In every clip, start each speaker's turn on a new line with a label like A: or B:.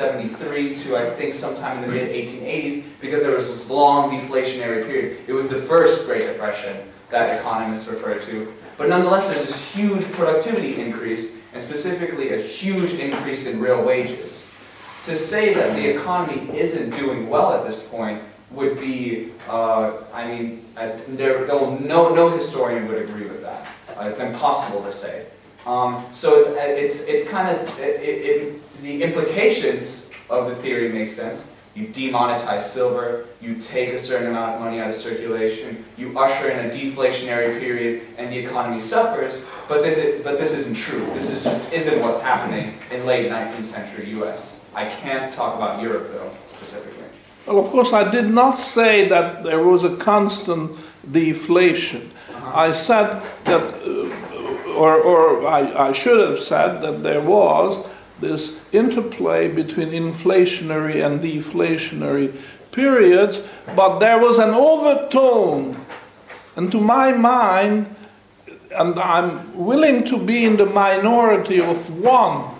A: 73 to I think sometime in the mid 1880s because there was this long deflationary period. It was the first Great Depression that economists refer to. But nonetheless, there's this huge productivity increase, and specifically a huge increase in real wages. To say that the economy isn't doing well at this point would be, uh, I mean, there, no, no historian would agree with that. Uh, it's impossible to say. Um, so it's, it's, it kind of, it, it, the implications of the theory make sense. You demonetize silver, you take a certain amount of money out of circulation, you usher in a deflationary period, and the economy suffers, but, th but this isn't true. This is just isn't what's happening in late 19th century US. I can't talk about Europe, though, specifically.
B: Well, of course, I did not say that there was a constant deflation. Uh -huh. I said that, uh, or, or I, I should have said that there was this interplay between inflationary and deflationary periods, but there was an overtone. And to my mind, and I'm willing to be in the minority of one,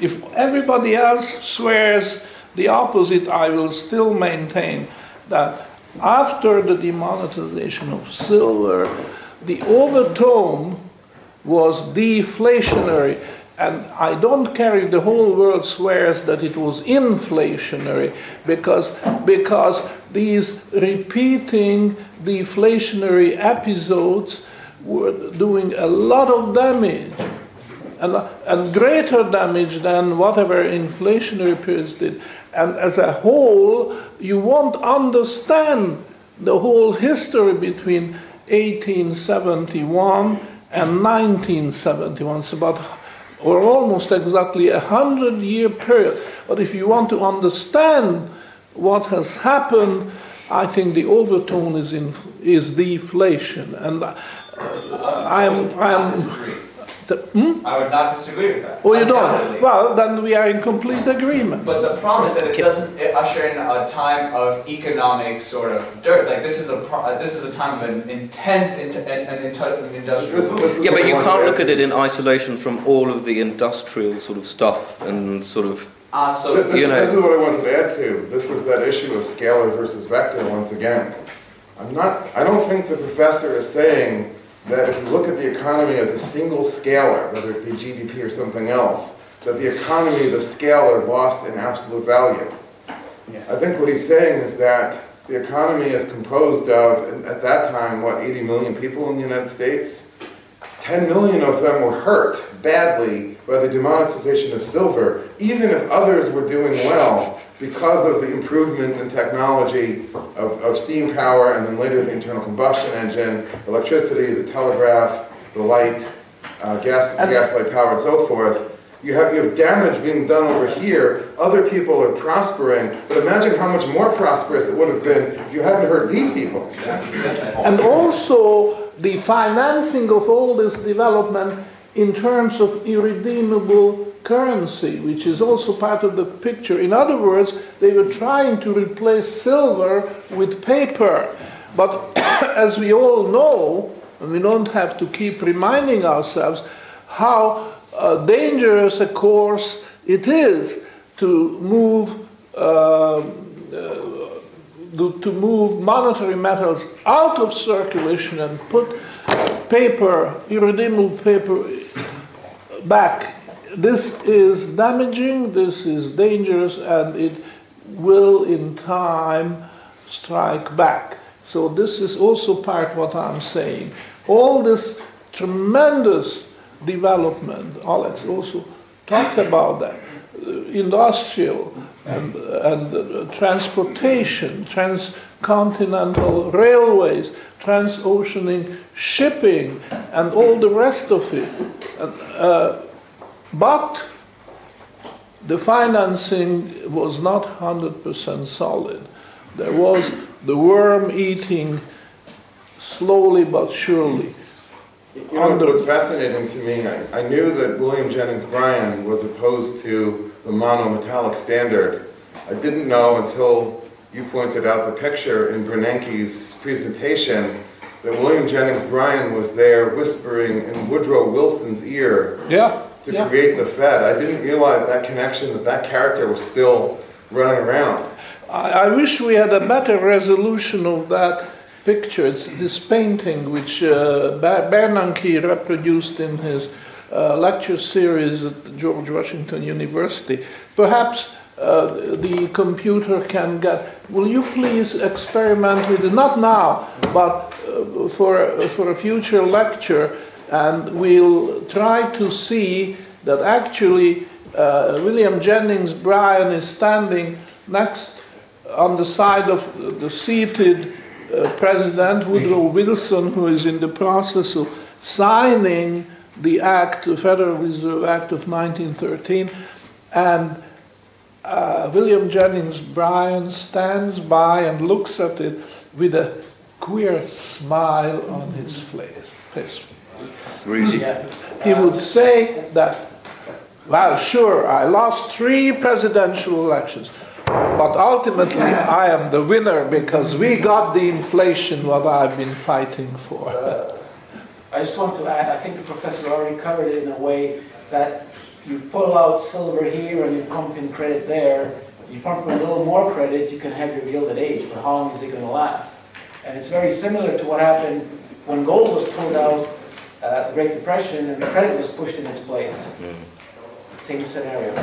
B: if everybody else swears the opposite, I will still maintain that after the demonetization of silver, the overtone was deflationary and I don't carry the whole world swears that it was inflationary because, because these repeating deflationary episodes were doing a lot of damage and, and greater damage than whatever inflationary periods did. And as a whole, you won't understand the whole history between 1871 and 1971. It's about or almost exactly a hundred year period. But if you want to understand what has happened, I think the overtone is in, is deflation, and uh, I am I am
A: Hmm? I would not disagree with that.
B: Oh, you don't? Well, then we are in complete agreement.
A: But the problem is that it doesn't usher in a time of economic sort of dirt. Like this is a uh, this is a time of an intense an, an industrial. This,
C: yeah, but you can't look at it in isolation from all of the industrial sort of stuff and sort of.
A: Ah, uh, so
D: this, you know. this is what I wanted to add to. This is that issue of scalar versus vector once again. I'm not. I don't think the professor is saying that if you look at the economy as a single scalar, whether it be GDP or something else, that the economy, the scalar, lost in absolute value. Yeah. I think what he's saying is that the economy is composed of, at that time, what, 80 million people in the United States? 10 million of them were hurt badly by the demonetization of silver, even if others were doing well because of the improvement in technology of, of steam power and then later the internal combustion engine, electricity, the telegraph, the light, uh, gas, gaslight power, and so forth. You have, you have damage being done over here. Other people are prospering. But imagine how much more prosperous it would have been if you hadn't hurt these people.
B: And also the financing of all this development in terms of irredeemable currency, which is also part of the picture. In other words, they were trying to replace silver with paper. But as we all know, and we don't have to keep reminding ourselves how uh, dangerous a course it is to move uh, uh, to move monetary metals out of circulation and put paper, irredeemable paper, back this is damaging, this is dangerous, and it will in time strike back. So this is also part what I'm saying. All this tremendous development, Alex also talked about that, uh, industrial and, and uh, transportation, transcontinental railways, transoceanic shipping, and all the rest of it. Uh, but the financing was not 100% solid. There was the worm eating slowly but surely.
D: You know, what's fascinating to me, I, I, knew that William Jennings Bryan was opposed to the monometallic standard. I didn't know until you pointed out the picture in Bernanke's presentation that William Jennings Bryan was there whispering in Woodrow Wilson's ear
B: yeah
D: to
B: Yeah.
D: create the Fed. I didn't realize that connection, that that character was still running around.
B: I, I wish we had a better resolution of that picture. It's this painting which uh, Bernanke reproduced in his uh, lecture series at George Washington University. Perhaps uh, the computer can get. Will you please experiment with it? Not now, but uh, for for a future lecture, and we'll try to see that actually uh, William Jennings Bryan is standing next on the side of the seated uh, President Woodrow Wilson, who is in the process of signing the Act, the Federal Reserve Act of 1913, and uh, William Jennings Bryan stands by and looks at it with a queer smile on his face. Face.
C: Really?
B: He would say that, well, sure, I lost three presidential elections, but ultimately I am the winner because we got the inflation what I've been fighting for.
E: Uh, I just want to add, I think the professor already covered it in a way that you pull out silver here and you pump in credit there. You pump in a little more credit, you can have your gilded age, but how long is it going to last? And it's very similar to what happened when gold was pulled out, uh, the Great Depression, and the credit was pushed in its place. Same scenario.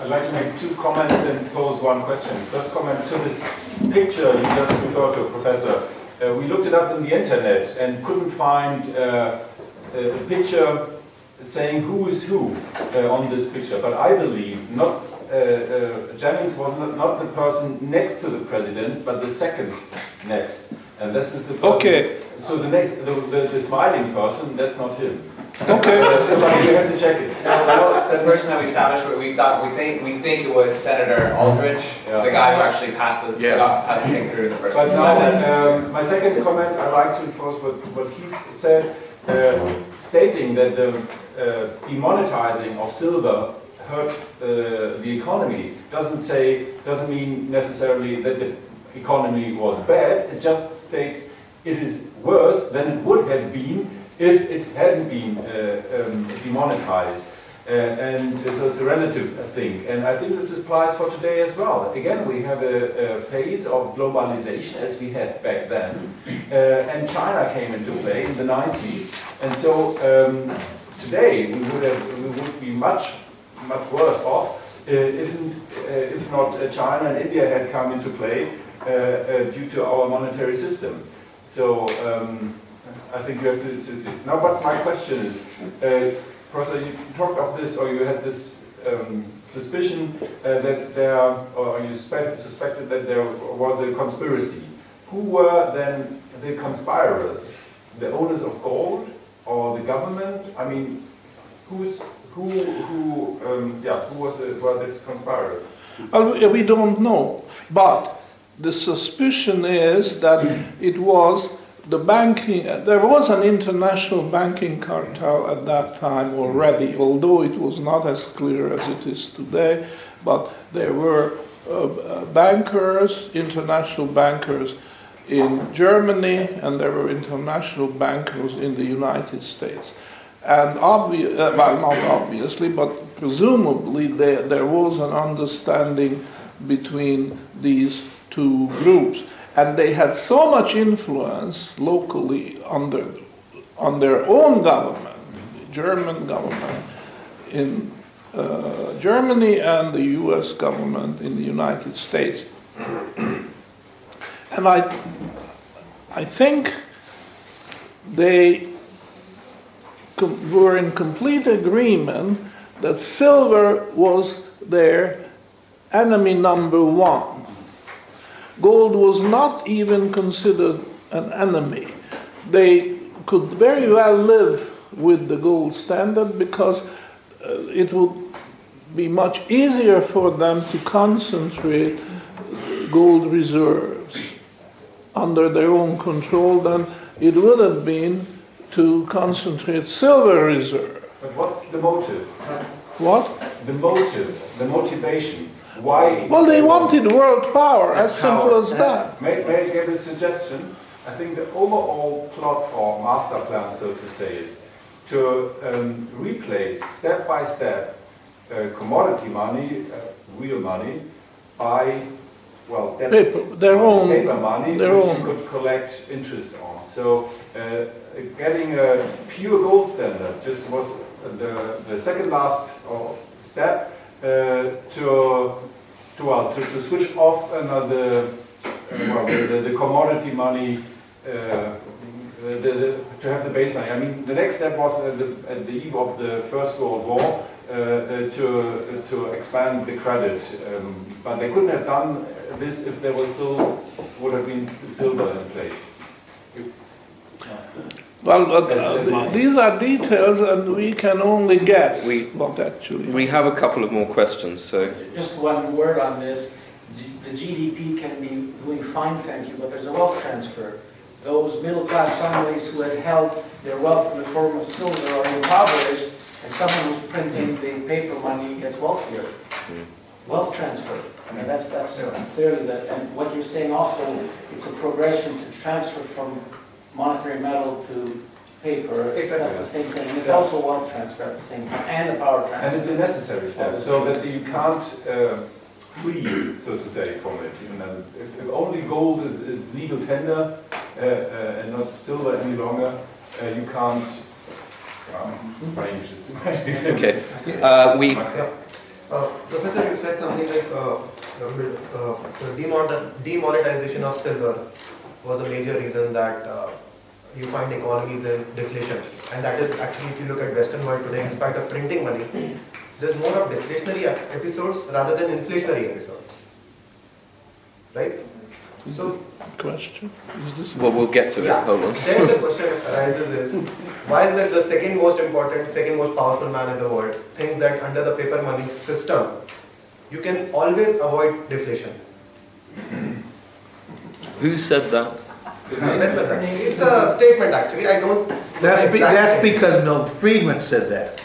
F: I'd like to make two comments and pose one question. First comment to this picture you just referred to, Professor. Uh, we looked it up on the internet and couldn't find uh, a a picture saying who is who uh, on this picture. But I believe not uh, uh, Jennings was not, not the person next to the president, but the second next. And this is the person.
B: Okay.
F: So the next, the, the, the smiling person, that's not him.
B: Okay.
F: Somebody you have to check it.
A: Well, the person that we established, we thought, we think, we think it was Senator Aldrich,
F: Yeah.
A: the guy who actually passed the,
C: Yeah.
A: got- passed the thing through in the first.
F: But now, um, my second comment, I'd like to enforce what, what he said, uh, stating that the uh, demonetizing of silver hurt uh, the economy, doesn't say, doesn't mean necessarily that the economy was bad, it just states it is worse than it would have been if it hadn't been uh, um, demonetized. Uh, and so it's a relative thing. And I think this applies for today as well. Again, we have a, a phase of globalization as we had back then. Uh, and China came into play in the 90s. And so um, today we would, have, we would be much, much worse off uh, if, uh, if not China and India had come into play due to our monetary system. So um, I think you have to, to see. Now, but my question is, uh, Professor, you talked of this, or you had this um, suspicion uh, that there, or you suspect, suspected that there was a conspiracy. Who were then the conspirators? The owners of gold or the government? I mean, who's who? Who? Um, yeah, who was the, were these conspirators?
B: Well, we- we don't know, but the suspicion is that it was the banking, there was an international banking cartel at that time already, although it was not as clear as it is today, but there were uh, uh, bankers, international bankers in Germany, and there were international bankers in the United States. And obvi- uh, well, not obviously, but presumably there, there was an understanding between these two groups. And they had so much influence locally on their, on their own government, the German government in uh, Germany and the US government in the United States. and I, I think they com- were in complete agreement that silver was their enemy number one. Gold was not even considered an enemy. They could very well live with the gold standard because uh, it would be much easier for them to concentrate gold reserves under their own control than it would have been to concentrate silver reserve.
F: But what's the motive?
B: What?
F: The motive, the motivation. Why?
B: Well, they wanted world power, as simple as that.
F: May, may I give a suggestion? I think the overall plot or master plan, so to say, is to um, replace step by step uh, commodity money, uh, real money, by well,
B: Paper, their
F: money,
B: own,
F: paper money,
B: their
F: which
B: own.
F: you could collect interest on. So uh, getting a pure gold standard just was the, the second last uh, step uh, to to, well, to to switch off another uh, well, the, the, commodity money. Uh, the, the, to have the baseline. I mean, the next step was at the, at the eve of the First World War uh, uh, to, to expand the credit. Um, but they couldn't have done this if there was still, would have been silver in place. If-
B: Well, but,
F: As- as
B: uh, these are details and we can only guess
C: We-
B: what actually.
C: We have a couple of more questions, so
E: Just one word on this. The GDP can be doing fine, thank you, but there's a wealth transfer. Those middle-class families who had held their wealth in the form of silver are impoverished, and someone who's printing the paper money gets wealthier. Wealth transfer. I mean, that's, that's clearly that, and what you're saying also, it's a progression to transfer from monetary metal to paper.
F: Exactly.
E: That's the same thing. And it's also wealth transfer at the same time, and the power transfer.
F: And it's a necessary step, so that you can't uh, flee, so to say, from it. You know, if, if only gold is, is legal tender uh, uh, and not silver any longer, uh, you can't. Um, my English is too much.
C: okay. Uh, we
G: Yeah. Uh, Professor, you said something like uh, uh, the demon- demonetization of silver was a major reason that uh, you find economies in deflation. And that is actually, if you look at Western world today, in spite of printing money, there's more of deflationary episodes rather than inflationary episodes. Right? So,
B: Question? Is this?
C: well, we'll get to it.
G: Yeah.
C: Hold on.
G: then the question arises is, why is it the second most important, second most powerful man in the world thinks that under the paper money system, you can always avoid deflation?
C: Who said that?
G: It's a statement actually, I don't.
H: That's, be- that's because Milton Friedman said that.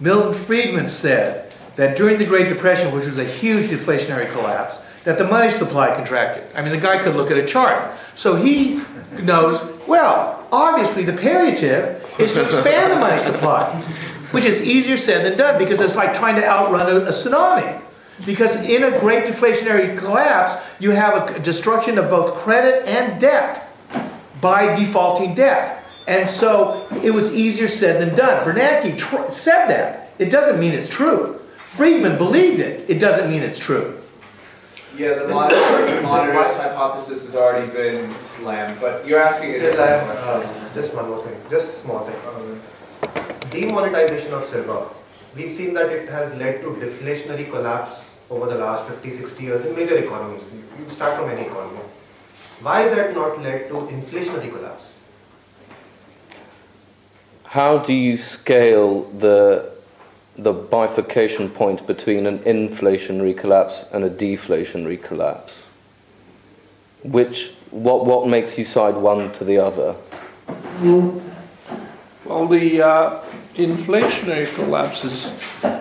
H: Milton Friedman said that during the Great Depression, which was a huge deflationary collapse, that the money supply contracted. I mean, the guy could look at a chart. So he knows, well, obviously the palliative is to expand the money supply, which is easier said than done because it's like trying to outrun a, a tsunami. Because in a great deflationary collapse, you have a destruction of both credit and debt by defaulting debt. And so it was easier said than done. Bernanke tr- said that. It doesn't mean it's true. Friedman believed it. It doesn't mean it's true.
A: Yeah, the monetarist, monetarist hypothesis has already been slammed, but you're asking a
G: Still, I have, uh, just one more thing, just small thing. Demonetization of silver. We've seen that it has led to deflationary collapse over the last 50, 60 years in major economies. You you start from any economy. Why has that not led to inflationary collapse?
C: How do you scale the the bifurcation point between an inflationary collapse and a deflationary collapse? Which what what makes you side one to the other?
B: Well, the uh, inflationary collapse is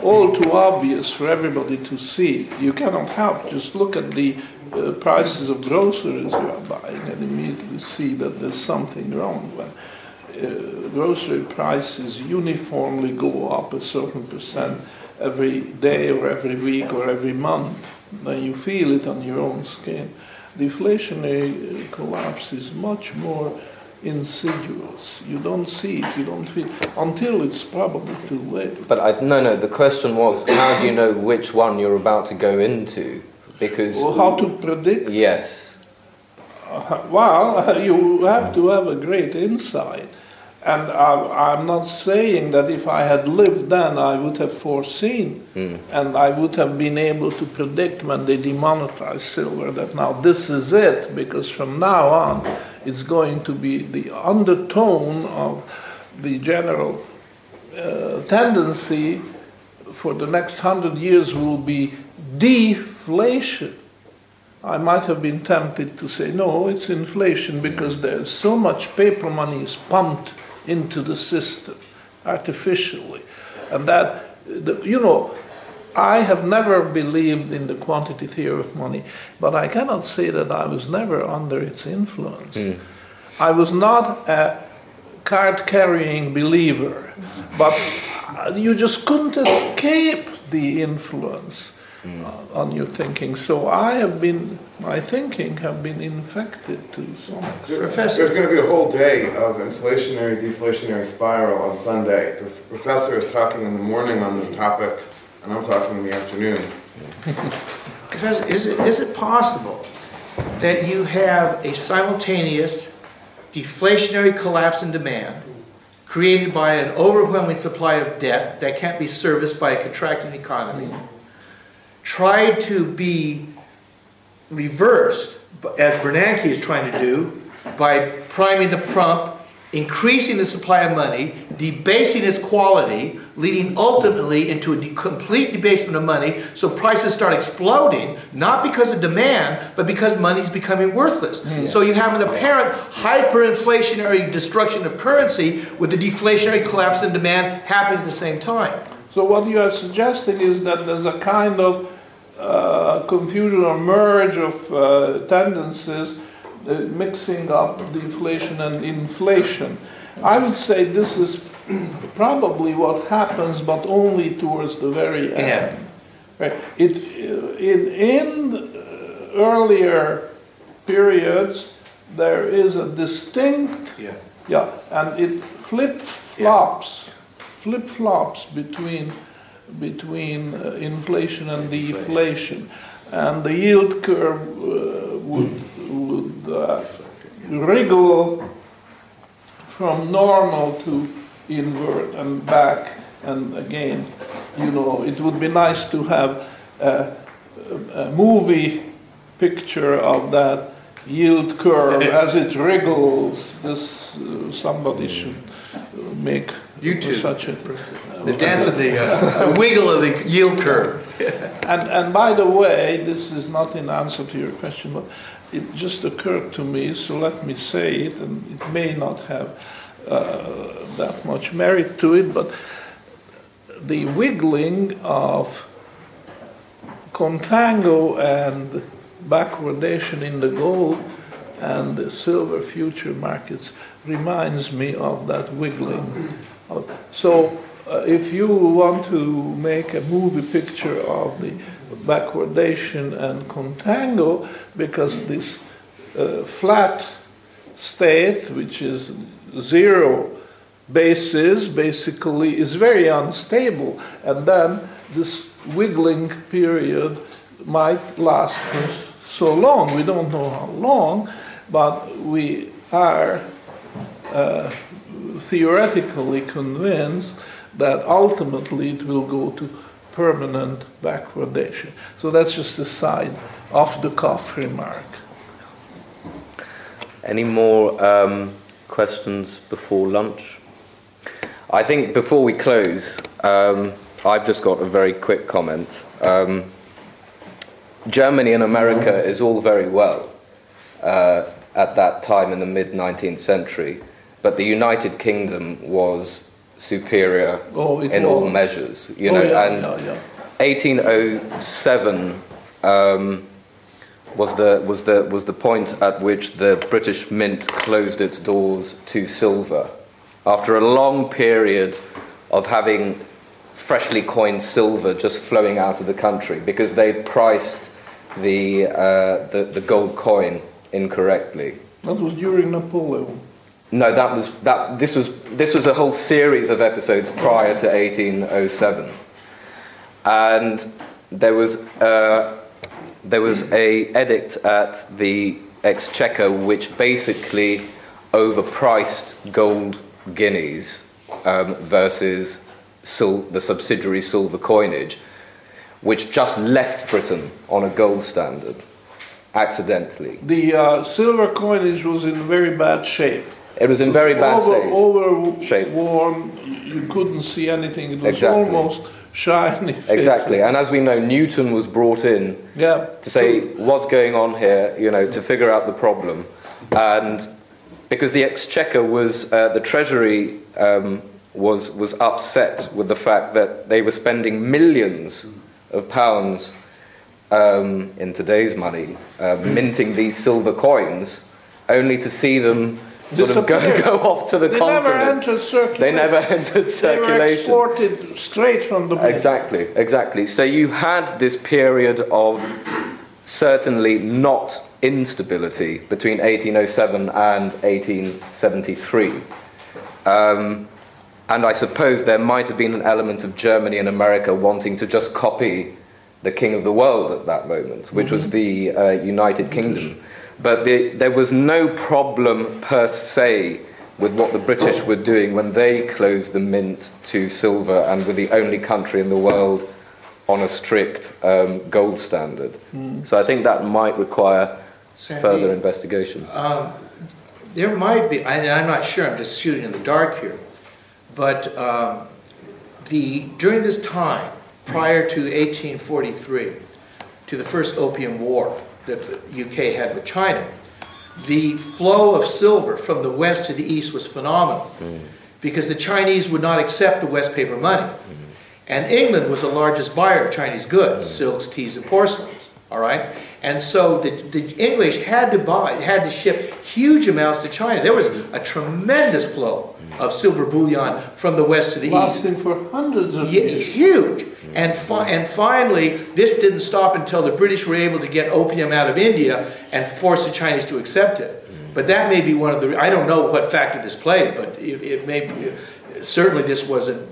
B: all too obvious for everybody to see. You cannot help just look at the uh, prices of groceries you are buying and immediately see that there's something wrong. When uh, grocery prices uniformly go up a certain percent every day or every week or every month, then you feel it on your own skin. Deflationary uh, collapse is much more insidious. You don't see it, you don't feel until it's probably too late.
C: But I, no, no. The question was, how do you know which one you're about to go into? Because
B: Well, how to predict?
C: yes,
B: Uh, Well, you have to have a great insight. And I, I'm not saying that if I had lived then, I would have foreseen and I would have been able to predict when they demonetized silver that now this is it, because from now on it's going to be the undertone of the general uh, tendency for the next hundred years will be deflation. I might have been tempted to say, no, it's inflation because there's so much paper money is pumped into the system artificially. And that, you know, I have never believed in the quantity theory of money, but I cannot say that I was never under its influence. I was not a card-carrying believer, but uh, you just couldn't escape the influence uh, on your thinking. So I have been, my thinking have been infected to some extent.
D: There's gonna be a whole day of inflationary, deflationary spiral on Sunday. The professor is talking in the morning on this topic, and I'm talking in the afternoon.
H: Professor, is it, is it possible that you have a simultaneous deflationary collapse in demand created by an overwhelming supply of debt that can't be serviced by a contracting economy, tried to be reversed, as Bernanke is trying to do, by priming the pump, increasing the supply of money, debasing its quality, leading ultimately into a complete debasement of money, so prices start exploding, not because of demand, but because money's becoming worthless. So you have an apparent hyperinflationary destruction of currency with the deflationary collapse in demand happening at the same time.
B: So what you are suggesting is that there's a kind of uh, confusion or merge of uh, tendencies, uh, mixing up deflation and inflation. I would say this is probably what happens, but only towards the very end. Right. It, in, in uh, earlier periods, there is a distinct
H: Yeah.
B: yeah, and it flip flops, flip flops between between uh, inflation and deflation, and the yield curve uh, would would uh, wriggle from normal to invert and back and again. You know, it would be nice to have a, a movie picture of that yield curve as it wriggles. This uh, somebody should uh, make
H: YouTube.
B: such a.
H: The dance of the, uh, the wiggle of the yield curve.
B: And, and by the way, this is not in answer to your question, but it just occurred to me, so let me say it, and it may not have uh, that much merit to it, but the wiggling of contango and backwardation in the gold and the silver future markets reminds me of that wiggling. So uh, if you want to make a movie picture of the backwardation and contango, because this uh, flat state, which is zero basis, basically is very unstable, and then this wiggling period might last for so long. We don't know how long, but we are uh, theoretically convinced that ultimately it will go to permanent backwardation. So that's just a side off the cuff remark.
C: Any more um, questions before lunch? I think before we close, um, I've just got a very quick comment. Um, Germany and America is all very well uh, at that time in the mid 19th century, but the United Kingdom was superior
B: Oh,
C: in all measures. You
B: Oh,
C: know,
B: yeah,
C: and
B: yeah, yeah.
C: 1807 um, was the was the was the point at which the British Mint closed its doors to silver after a long period of having freshly coined silver just flowing out of the country because they priced the, uh, the the gold coin incorrectly.
B: That was during Napoleon.
C: No, that was that. This was this was a whole series of episodes prior to 1807, and there was uh, there was a edict at the Exchequer which basically overpriced gold guineas um, versus sil- the subsidiary silver coinage, which just left Britain on a gold standard accidentally.
B: The uh, silver coinage was in very bad shape.
C: It was in very bad
B: over,
C: state.
B: Over
C: shape.
B: warm, you couldn't see anything. It was
C: Exactly.
B: almost shiny.
C: Exactly, and as we know, Newton was brought in
B: Yeah.
C: to say what's going on here, you know, to figure out the problem, and because the Exchequer was uh, the Treasury um, was was upset with the fact that they were spending millions of pounds um, in today's money uh, minting these silver coins, only to see them sort of go, go off to the
B: They never
C: continent.
B: entered circulation.
C: They never entered circulation.
B: They were exported straight from the.
C: Exactly, exactly. So you had this period of certainly not instability between 1807 and 1873. Um, and I suppose there might have been an element of Germany and America wanting to just copy the king of the world at that moment, which was the uh, United Kingdom. But the, there was no problem per se with what the British were doing when they closed the mint to silver and were the only country in the world on a strict um, gold standard. So I think that might require
H: Sandy,
C: further investigation.
H: Um, There might be, I- I'm not sure, I'm just shooting in the dark here, but um, the, during this time, prior to 1843, to the first Opium War that the UK had with China, the flow of silver from the west to the east was phenomenal, because the Chinese would not accept the West paper money. And England was the largest buyer of Chinese goods, mm. silks, teas, and porcelains, all right? And so the, the English had to buy, had to ship huge amounts to China. There was a tremendous flow of silver bullion from the west to the east.
B: Lasting for hundreds of
H: Yeah,
B: years.
H: huge. And, fi- and finally, this didn't stop until the British were able to get opium out of India and force the Chinese to accept it. But that may be one of the, I don't know what factor this played, but it, it may, be- certainly this wasn't,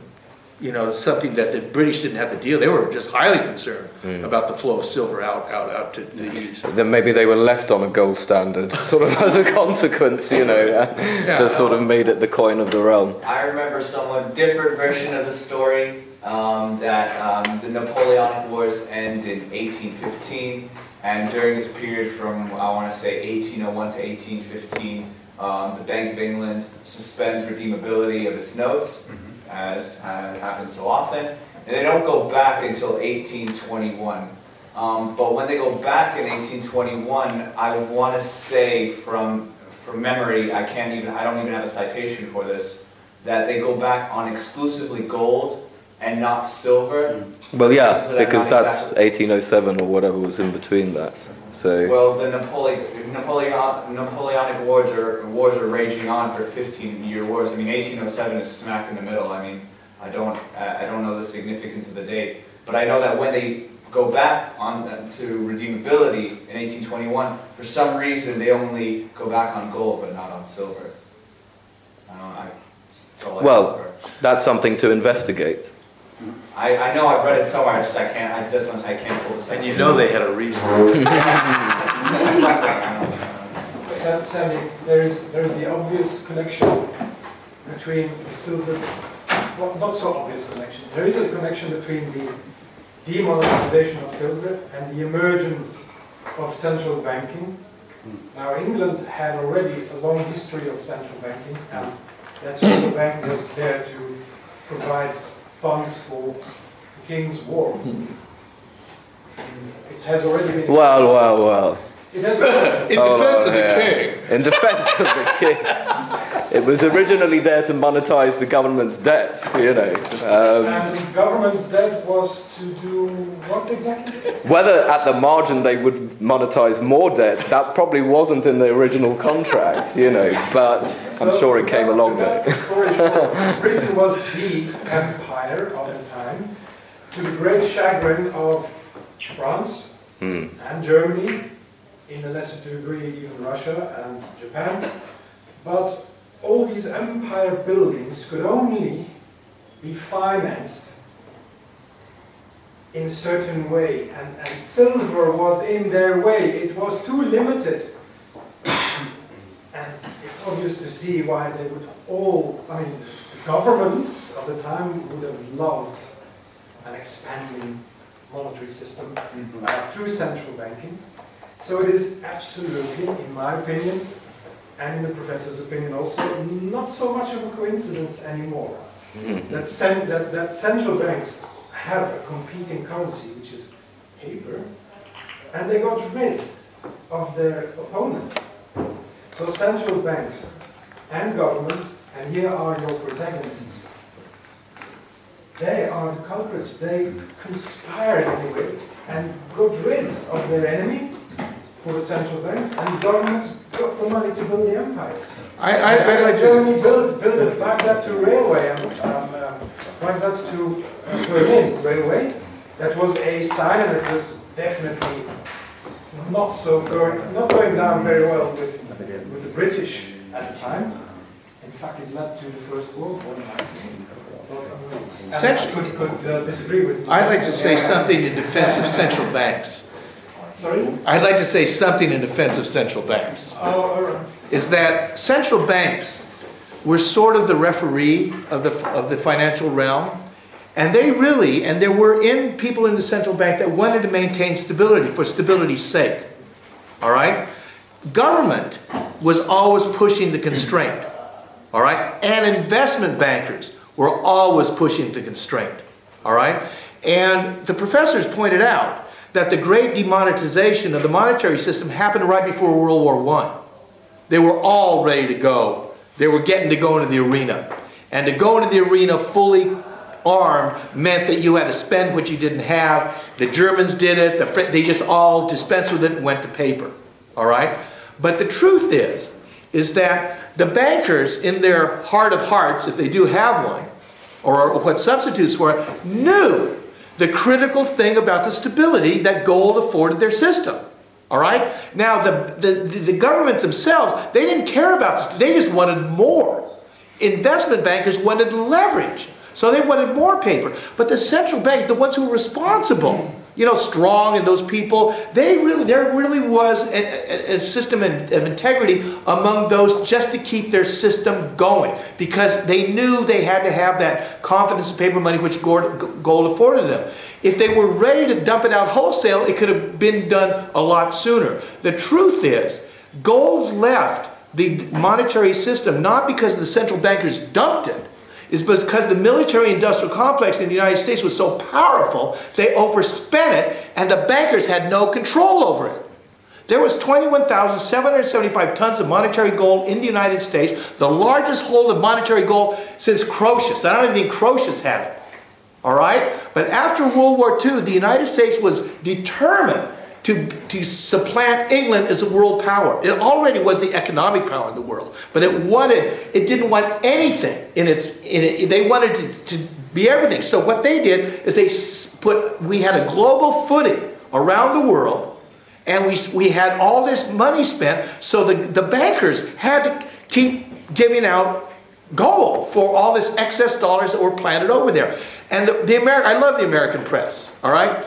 H: you know, something that the British didn't have to deal. They were just highly concerned about the flow of silver out, out, out to the east.
C: Then maybe they were left on a gold standard, sort of as a consequence, you know,
H: Yeah.
C: just sort of made it the coin of the realm.
A: I remember somewhat different version of the story, um, that um, the Napoleonic Wars end in 1815, and during this period from, I want to say, 1801 to 1815, um, the Bank of England suspends redeemability of its notes, as uh, happens so often, and they don't go back until 1821. Um, but when they go back in 1821, I want to say from from memory, I can't even, I don't even have a citation for this, that they go back on exclusively gold and not silver.
C: Well, yeah,
A: Reasons that
C: because that's
A: exactly-
C: 1807 or whatever was in between that. So,
A: Well, the Napoleon, Napoleon, Napoleonic wars are, wars are raging on for 15-year wars. I mean, 1807 is smack in the middle. I mean, I don't, I don't know the significance of the date. But I know that when they go back on uh, to redeemability in 1821, for some reason, they only go back on gold, but not on silver. I don't, I, that's
C: Well, that's something to investigate.
A: I, I know I've read it somewhere, I just I can't, I just, I can't pull the
H: And you know they had a reason.
I: Sa- Sandy, there is, there is the obvious connection between the silver, well, not so obvious connection. There is a connection between the demonetization of silver and the emergence of central banking. Hmm. Now, England had already a long history of central banking, and that central bank was there to provide funds for the king's wars. Hmm. It has already been.
C: Well, well, well.
I: It has.
B: In
C: oh,
B: defense
C: on,
B: of the
C: yeah.
B: king.
C: In defense of the king. It was originally there to monetize the government's debt, you know. Um,
I: And the government's debt was to do what exactly?
C: whether at the margin they would monetize more debt, that probably wasn't in the original contract, you know, but I'm sure it came along there.
I: the Britain was the empire of the time, to the great chagrin of France
C: Hmm.
I: and Germany, in a lesser degree even Russia and Japan. But all these empire buildings could only be financed in a certain way, and, and silver was in their way. It was too limited. And it's obvious to see why they would all, I mean, the governments of the time would have loved an expanding monetary system uh, through central banking. So it is absolutely, in my opinion, and in the professor's opinion also, not so much of a coincidence anymore. Hmm. That, cen- that, that central banks have a competing currency, which is paper, and they got rid of their opponent. So central banks and governments, and here are your protagonists, they are the culprits. They conspired in a way and got rid of their enemy for central banks, and governments got the money to build the empires.
H: I, I, I'd like
I: Germany
H: to,
I: built, built that to railway, and um, um, Baghdad to uh, Berlin railway. That was a sign, and it was definitely not so going, not going down very well with, with the British at the time. In fact, it led to the First World War. I could, could uh, disagree with.
H: I'd like to say something in defense of central banks.
I: Sorry?
H: I'd like to say something in defense of central banks.
I: Oh, all right.
H: Is that central banks were sort of the referee of the, of the financial realm. And they really, and there were in people in the central bank that wanted to maintain stability for stability's sake. All right? Government was always pushing the constraint. All right? And investment bankers were always pushing the constraint. All right? And the professors pointed out that the great demonetization of the monetary system happened right before World War I. They were all ready to go. They were getting to go into the arena. And to go into the arena fully armed meant that you had to spend what you didn't have. The Germans did it. The they just all dispensed with it and went to paper. All right? But the truth is, is that the bankers, in their heart of hearts, if they do have one, or what substitutes for it, knew the critical thing about the stability that gold afforded their system. All right? Now, the, the, the governments themselves, they didn't care about this. They just wanted more. Investment bankers wanted leverage. So they wanted more paper. But the central bank, the ones who were responsible, you know, Strong and those people, they really, there really was a, a, a system of integrity among those just to keep their system going because they knew they had to have that confidence in paper money which gold, gold afforded them. If they were ready to dump it out wholesale, it could have been done a lot sooner. The truth is, gold left the monetary system not because the central bankers dumped it, is because the military industrial complex in the United States was so powerful, they overspent it and the bankers had no control over it. There was 21,775 tons of monetary gold in the United States, the largest hold of monetary gold since Croesus. I don't even think Croesus had it. All right? But after World War II, the United States was determined to, to supplant England as a world power. It already was the economic power in the world, but it wanted, it didn't want anything in its, in it. They wanted to, to be everything. So what they did is they put, we had a global footing around the world, and we, we had all this money spent, so the, the bankers had to keep giving out gold for all this excess dollars that were planted over there. And the, the Ameri- I love the American press, all right?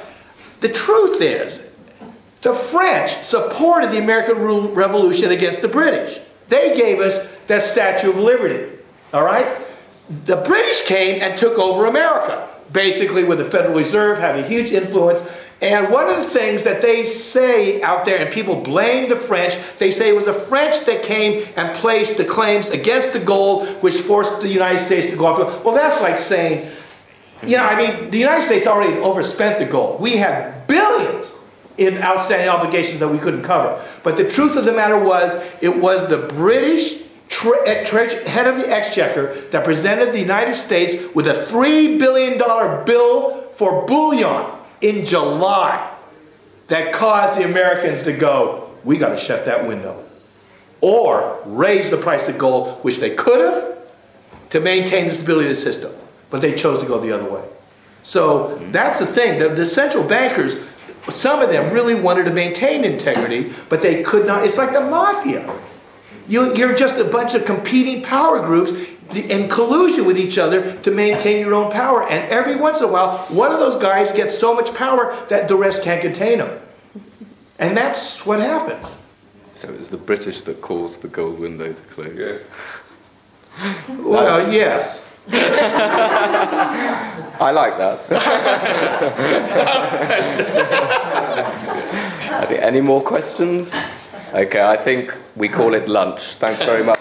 H: The truth is, the French supported the American Revolution against the British. They gave us that Statue of Liberty, all right? The British came and took over America, basically with the Federal Reserve having huge influence. And one of the things that they say out there, and people blame the French, they say it was the French that came and placed the claims against the gold, which forced the United States to go off. Well, that's like saying, you know, I mean, the United States already overspent the gold. We had billions in outstanding obligations that we couldn't cover. But the truth of the matter was, it was the British tre- eh, head of the exchequer that presented the United States with a $3 billion bill for bullion in July that caused the Americans to go, we got to shut that window. Or raise the price of gold, which they could have to maintain the stability of the system. But they chose to go the other way. So that's the thing. The, the central bankers some of them really wanted to maintain integrity, but they could not. It's like the mafia. You, you're just a bunch of competing power groups in collusion with each other to maintain your own power. And every once in a while, one of those guys gets so much power that the rest can't contain him. And that's what happens.
C: So it was the British that caused the gold window to close.
D: Yeah.
H: Well, yes.
C: I like that. I think, any more questions? Okay, I think we call it lunch. Thanks very much.